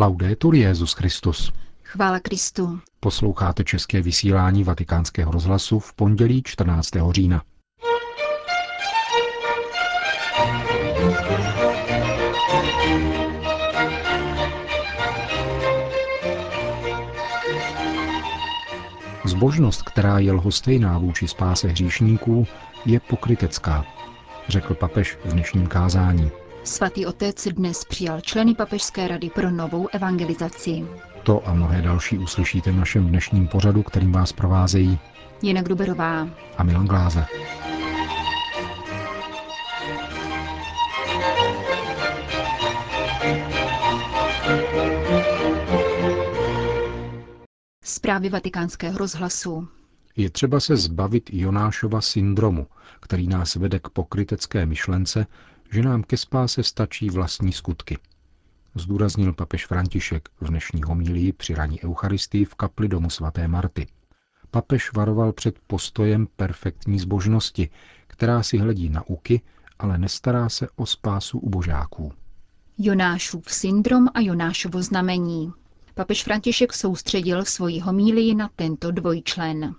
Laudetur Jezus Christus. Chvála Kristu. Posloucháte české vysílání Vatikánského rozhlasu v pondělí 14. října. Zbožnost, která je lhostejná vůči spáse hříšníků, je pokrytecká, řekl papež v dnešním kázání. Svatý otec dnes přijal členy Papežské rady pro novou evangelizaci. To a mnohé další uslyšíte v našem dnešním pořadu, kterým vás provázejí Jena Gruberová a Milan Gláze. Zprávy vatikánského rozhlasu. Je třeba se zbavit Jonášova syndromu, který nás vede k pokrytecké myšlence, že nám ke spáse stačí vlastní skutky. Zdůraznil papež František v dnešní homílii při raní Eucharistii v kapli domu svaté Marty. Papež varoval před postojem perfektní zbožnosti, která si hledí na uky, ale nestará se o spásu ubožáků. Jonášův syndrom a Jonášovo znamení. Papež František soustředil svoji homílii na tento dvojčlen.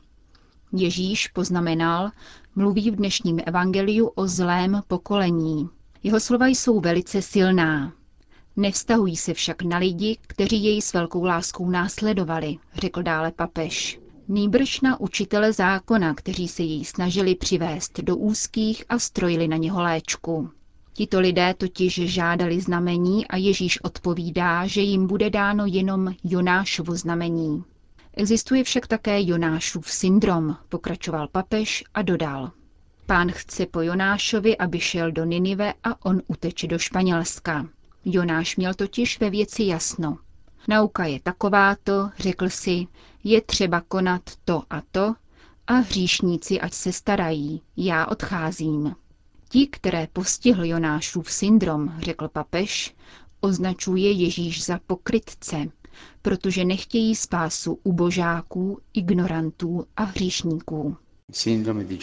Ježíš poznamenal, mluví v dnešním evangeliu o zlém pokolení. Jeho slova jsou velice silná. Nevztahují se však na lidi, kteří jej s velkou láskou následovali, řekl dále papež. Nýbrž na učitele zákona, kteří se jej snažili přivést do úzkých a strojili na něho léčku. Tito lidé totiž žádali znamení a Ježíš odpovídá, že jim bude dáno jenom Jonášovo znamení. Existuje však také Jonášův syndrom, pokračoval papež a dodal. Pán chce po Jonášovi, aby šel do Ninive a on uteče do Španělska. Jonáš měl totiž ve věci jasno. Nauka je takováto, řekl si, je třeba konat to a to a hříšníci ať se starají, já odcházím. Ti, které postihl Jonášův syndrom, řekl papež, označuje Ježíš za pokrytce, protože nechtějí spásu ubožáků, ignorantů a hříšníků. Syndrome di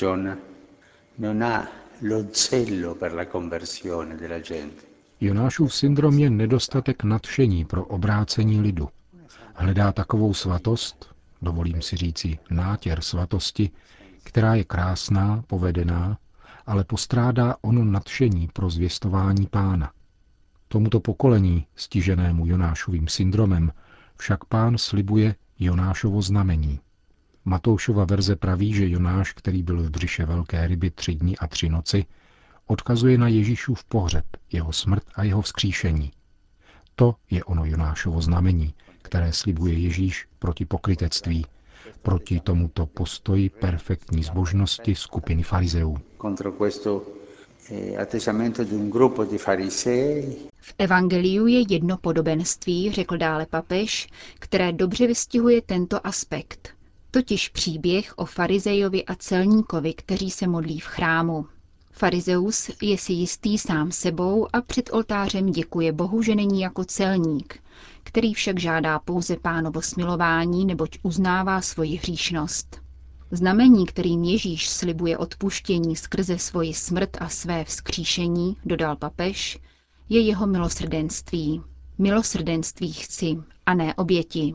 non ha lo zello per la conversione della gente. Jonášův syndrom je nedostatek nadšení pro obrácení lidu. Hledá takovou svatost, dovolím si říci nátěr svatosti, která je krásná, povedená, ale postrádá ono nadšení pro zvěstování pána. Tomuto pokolení, stiženému Jonášovým syndromem, však pán slibuje Jonášovo znamení. Matoušova verze praví, že Jonáš, který byl v břiše velké ryby tři dny a tři noci, odkazuje na Ježíšův pohřeb, jeho smrt a jeho vzkříšení. To je ono Jonášovo znamení, které slibuje Ježíš proti pokrytectví, proti tomuto postoji perfektní zbožnosti skupiny farizeů. V evangeliu je jedno podobenství, řekl dále papež, které dobře vystihuje tento aspekt, totiž příběh o farizejovi a celníkovi, kteří se modlí v chrámu. Farizeus je si jistý sám sebou a před oltářem děkuje Bohu, že není jako celník, který však žádá pouze pánovo smilování, neboť uznává svoji hříšnost. Znamení, kterým Ježíš slibuje odpuštění skrze svoji smrt a své vzkříšení, dodal papež, je jeho milosrdenství. Milosrdenství chci, a ne oběti.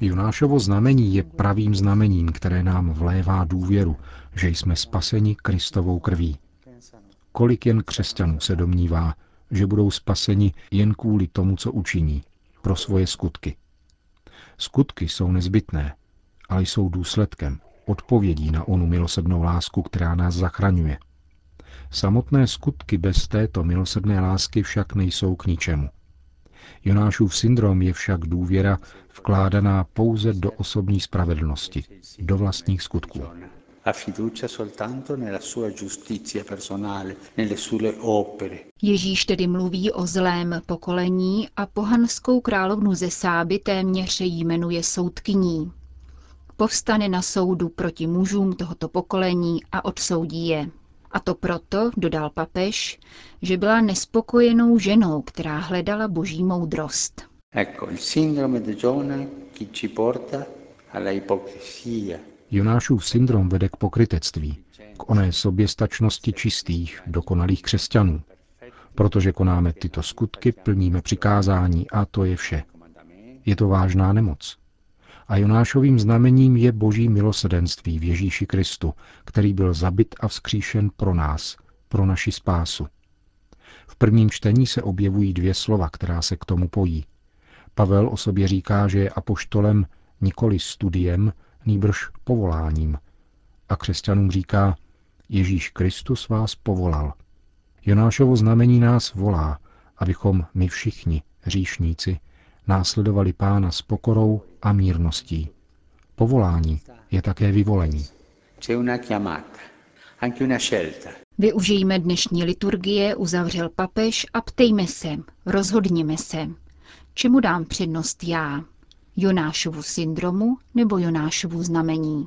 Jonášovo znamení je pravým znamením, které nám vlévá důvěru, že jsme spaseni Kristovou krví. Kolik jen křesťanů se domnívá, že budou spaseni jen kvůli tomu, co učiní, pro svoje skutky. Skutky jsou nezbytné, ale jsou důsledkem, odpovědí na onu milosrdnou lásku, která nás zachraňuje. Samotné skutky bez této milosrdné lásky však nejsou k ničemu. Jonášův syndrom je však důvěra vkládaná pouze do osobní spravedlnosti, do vlastních skutků. Ježíš tedy mluví o zlém pokolení a pohanskou královnu ze Sáby téměř jmenuje soudkyní. Povstane na soudu proti mužům tohoto pokolení a odsoudí je. A to proto, dodal papež, že byla nespokojenou ženou, která hledala boží moudrost. Ecco, il sindrome di Giona che ci porta alla ipocrisia. Jonášův syndrom vede k pokrytectví, k oné soběstačnosti čistých, dokonalých křesťanů. Protože konáme tyto skutky, plníme přikázání a to je vše. Je to vážná nemoc. A Jonášovým znamením je boží milosedenství v Ježíši Kristu, který byl zabit a vzkříšen pro nás, pro naši spásu. V prvním čtení se objevují dvě slova, která se k tomu pojí. Pavel o sobě říká, že je apoštolem nikoli studiem, nýbrž povoláním. A křesťanům říká, Ježíš Kristus vás povolal. Jonášovo znamení nás volá, abychom my všichni, hříšníci, následovali pána s pokorou a mírností. Povolání je také vyvolení. Využijme dnešní liturgie, uzavřel papež a ptejme se, rozhodněme se, čemu dám přednost já, Jonášovu syndromu nebo Jonášovu znamení.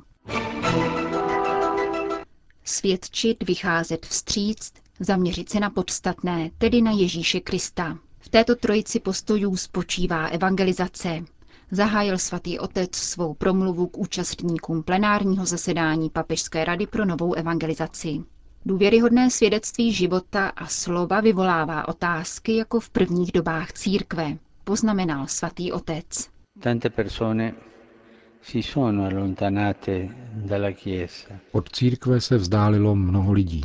Svědčit, vycházet vstříc, zaměřit se na podstatné, tedy na Ježíše Krista. Této trojici postojů spočívá evangelizace. Zahájil svatý otec svou promluvu k účastníkům plenárního zasedání Papežské rady pro novou evangelizaci. Důvěryhodné svědectví života a slova vyvolává otázky jako v prvních dobách církve, poznamenal svatý otec. Tante persone si sono allontanate dalla Chiesa. Od církve se vzdálilo mnoho lidí.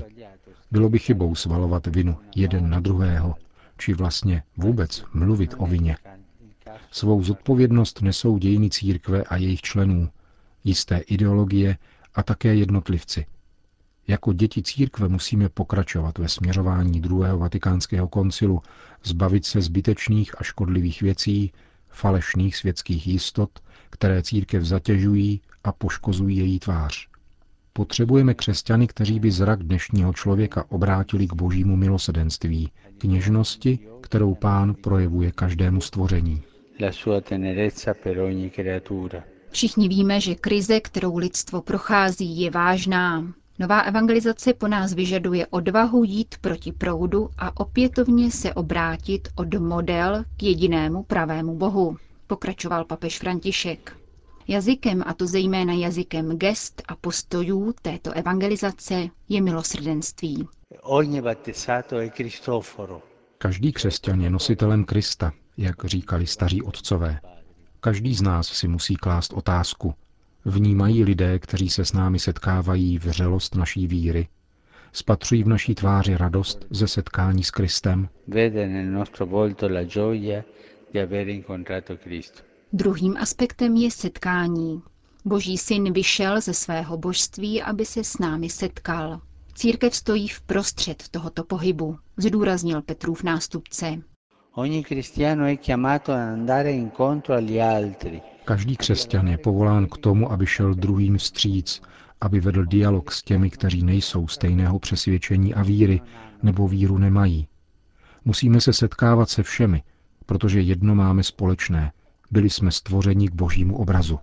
Bylo by chybou svalovat vinu jeden na druhého, či vlastně vůbec mluvit o vině. Svou zodpovědnost nesou dějiny církve a jejich členů, jisté ideologie a také jednotlivci. Jako děti církve musíme pokračovat ve směřování druhého vatikánského koncilu, zbavit se zbytečných a škodlivých věcí, falešných světských jistot, které církev zatěžují a poškozují její tvář. Potřebujeme křesťany, kteří by zrak dnešního člověka obrátili k božímu milosedenství, k něžnosti, kterou pán projevuje každému stvoření. Všichni víme, že krize, kterou lidstvo prochází, je vážná. Nová evangelizace po nás vyžaduje odvahu jít proti proudu a opětovně se obrátit od model k jedinému pravému Bohu, pokračoval papež František. Jazykem, a to zejména jazykem gest a postojů této evangelizace, je milosrdenství. Každý křesťan je nositelem Krista, jak říkali staří otcové. Každý z nás si musí klást otázku. Vnímají lidé, kteří se s námi setkávají, vřelost naší víry? Spatřují v naší tváři radost ze setkání s Kristem? Vede nel nostro volto la gioia di aver incontrato Cristo. Druhým aspektem je setkání. Boží syn vyšel ze svého božství, aby se s námi setkal. Církev stojí v prostřed tohoto pohybu, zdůraznil Petrův nástupce. Každý křesťan je povolán k tomu, aby šel druhým vstříc, aby vedl dialog s těmi, kteří nejsou stejného přesvědčení a víry, nebo víru nemají. Musíme se setkávat se všemi, protože jedno máme společné, byli jsme stvořeni k božímu obrazu.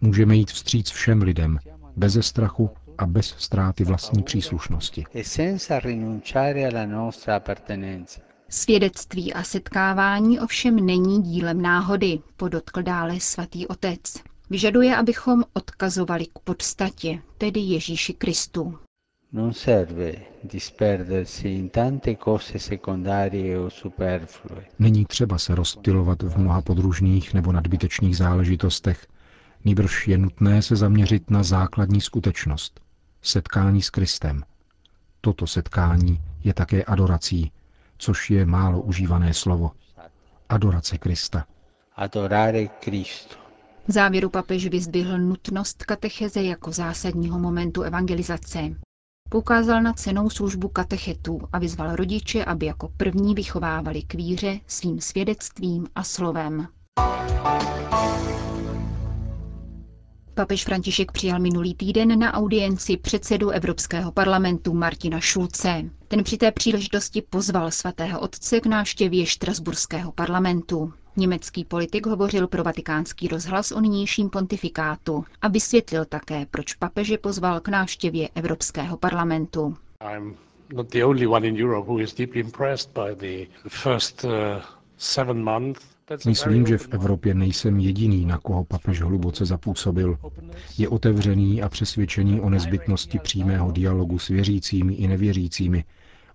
Můžeme jít vstříc všem lidem, beze strachu a bez ztráty vlastní příslušnosti. Svědectví a setkávání ovšem není dílem náhody, podotkl dále svatý otec. Vyžaduje, abychom odkazovali k podstatě, tedy Ježíši Kristu. Non serve disperdersi in tante cose secondarie o superflue. Není třeba se rozptilovat v mnoha podružných nebo nadbytečných záležitostech, nýbrž je nutné se zaměřit na základní skutečnost setkání s Kristem. Toto setkání je také adorací, což je málo užívané slovo. Adorace Krista. Adorare Cristo. V závěru papež vyzdvihl nutnost katecheze jako zásadního momentu evangelizace. Poukázal na cenou službu katechetů a vyzval rodiče, aby jako první vychovávali k víře svým svědectvím a slovem. Papež František přijal minulý týden na audienci předsedu Evropského parlamentu Martina Šulce. Ten při té příležitosti pozval svatého otce k návštěvě Štrasburského parlamentu. Německý politik hovořil pro vatikánský rozhlas o nynějším pontifikátu a vysvětlil také, proč papeže pozval k návštěvě Evropského parlamentu. not the only one in Europe who is deeply impressed by the first Myslím, že v Evropě nejsem jediný, na koho papež hluboce zapůsobil. Je otevřený a přesvědčený o nezbytnosti přímého dialogu s věřícími i nevěřícími.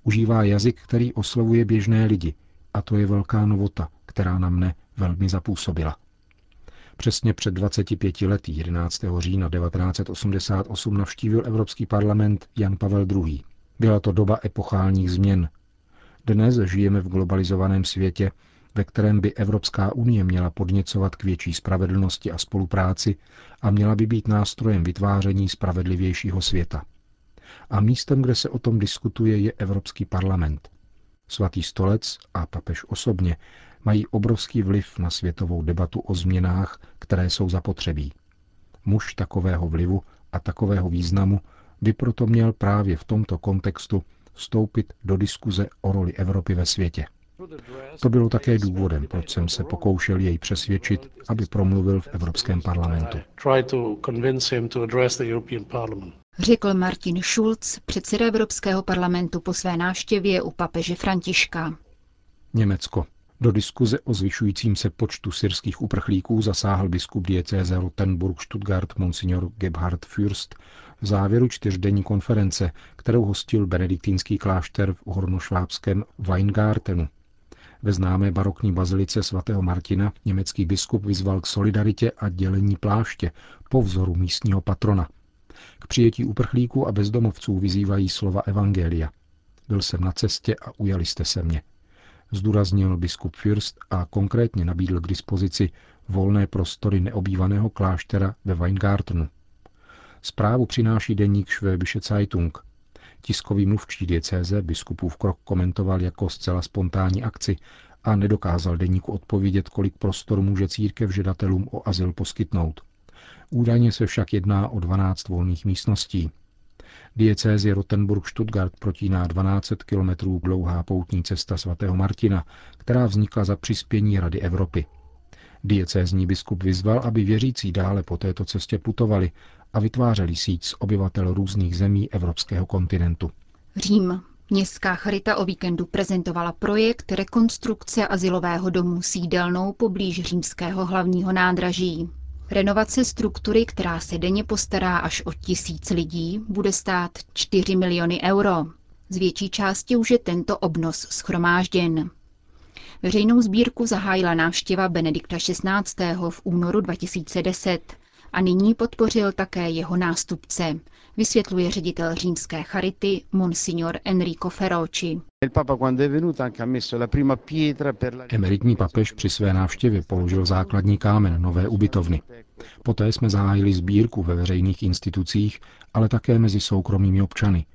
Užívá jazyk, který oslovuje běžné lidi. A to je velká novota, která na mne velmi zapůsobila. Přesně před 25 lety, 11. října 1988, navštívil Evropský parlament Jan Pavel II. Byla to doba epochálních změn. Dnes žijeme v globalizovaném světě, ve kterém by Evropská unie měla podněcovat k větší spravedlnosti a spolupráci a měla by být nástrojem vytváření spravedlivějšího světa. A místem, kde se o tom diskutuje, je Evropský parlament. Svatý stolec a papež osobně mají obrovský vliv na světovou debatu o změnách, které jsou zapotřebí. Muž takového vlivu a takového významu by proto měl právě v tomto kontextu vstoupit do diskuze o roli Evropy ve světě. To bylo také důvodem, proč jsem se pokoušel jej přesvědčit, aby promluvil v Evropském parlamentu. Řekl Martin Schulz, předseda Evropského parlamentu po své návštěvě u papeže Františka. Německo. Do diskuze o zvyšujícím se počtu syrských uprchlíků zasáhl biskup diecéze Rottenburg Stuttgart Monsignor Gebhard Fürst v závěru čtyřdenní konference, kterou hostil benediktínský klášter v hornošvábském Weingartenu. Ve známé barokní bazilice svatého Martina německý biskup vyzval k solidaritě a dělení pláště po vzoru místního patrona. K přijetí uprchlíků a bezdomovců vyzývají slova Evangelia. Byl jsem na cestě a ujali jste se mě zdůraznil biskup Fürst a konkrétně nabídl k dispozici volné prostory neobývaného kláštera ve Weingartenu. Zprávu přináší deník Schwäbische Zeitung. Tiskový mluvčí diecéze biskupův krok komentoval jako zcela spontánní akci a nedokázal deníku odpovědět, kolik prostoru může církev žadatelům o azyl poskytnout. Údajně se však jedná o 12 volných místností. Diecézi Rottenburg-Stuttgart protíná 12 kilometrů dlouhá poutní cesta svatého Martina, která vznikla za přispění Rady Evropy. Diecézní biskup vyzval, aby věřící dále po této cestě putovali a vytvářeli síť z obyvatel různých zemí evropského kontinentu. Řím. Městská charita o víkendu prezentovala projekt rekonstrukce asilového domu sídelnou poblíž římského hlavního nádraží. Renovace struktury, která se denně postará až o tisíc lidí, bude stát 4 miliony euro. Z větší části už je tento obnos schromážděn. Veřejnou sbírku zahájila návštěva Benedikta XVI. v únoru 2010 a nyní podpořil také jeho nástupce, vysvětluje ředitel římské charity Monsignor Enrico Ferroci. Emeritní papež při své návštěvě položil základní kámen nové ubytovny. Poté jsme zahájili sbírku ve veřejných institucích, ale také mezi soukromými občany.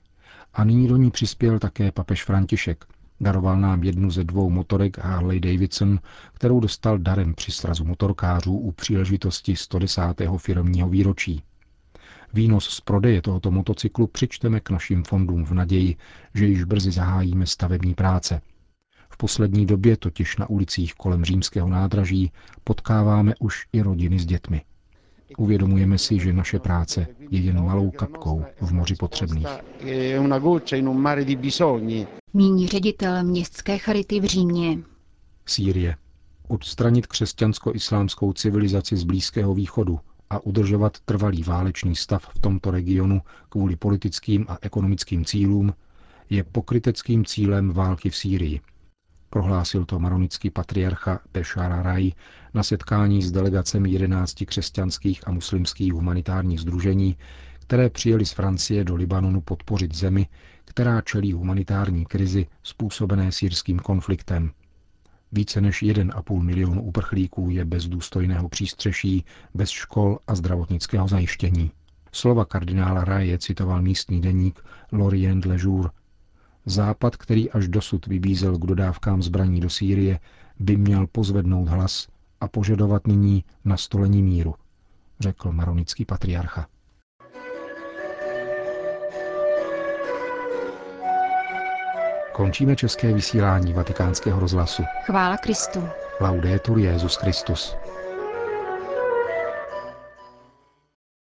A nyní do ní přispěl také papež František. Daroval nám jednu ze dvou motorek Harley Davidson, kterou dostal darem při srazu motorkářů u příležitosti 110. firmního výročí. Výnos z prodeje tohoto motocyklu přičteme k našim fondům v naději, že již brzy zahájíme stavební práce. V poslední době totiž na ulicích kolem římského nádraží potkáváme už i rodiny s dětmi. Uvědomujeme si, že naše práce je jen malou kapkou v moři potřebných. Míní ředitel městské charity v Římě. Sýrie. Odstranit křesťansko-islámskou civilizaci z Blízkého východu a udržovat trvalý válečný stav v tomto regionu kvůli politickým a ekonomickým cílům je pokryteckým cílem války v Sýrii. Prohlásil to maronický patriarcha Bešara Rai na setkání s delegacemi 11 křesťanských a muslimských humanitárních združení, které přijeli z Francie do Libanonu podpořit zemi, která čelí humanitární krizi způsobené sírským konfliktem. Více než 1,5 milionu uprchlíků je bez důstojného přístřeší, bez škol a zdravotnického zajištění. Slova kardinála Raje citoval místní deník Lorient Le Jour. Západ, který až dosud vybízel k dodávkám zbraní do Sýrie, by měl pozvednout hlas a požadovat nyní nastolení míru, řekl maronický patriarcha. Končíme české vysílání vatikánského rozhlasu. Chvála Kristu. Laudetur Jezus Christus.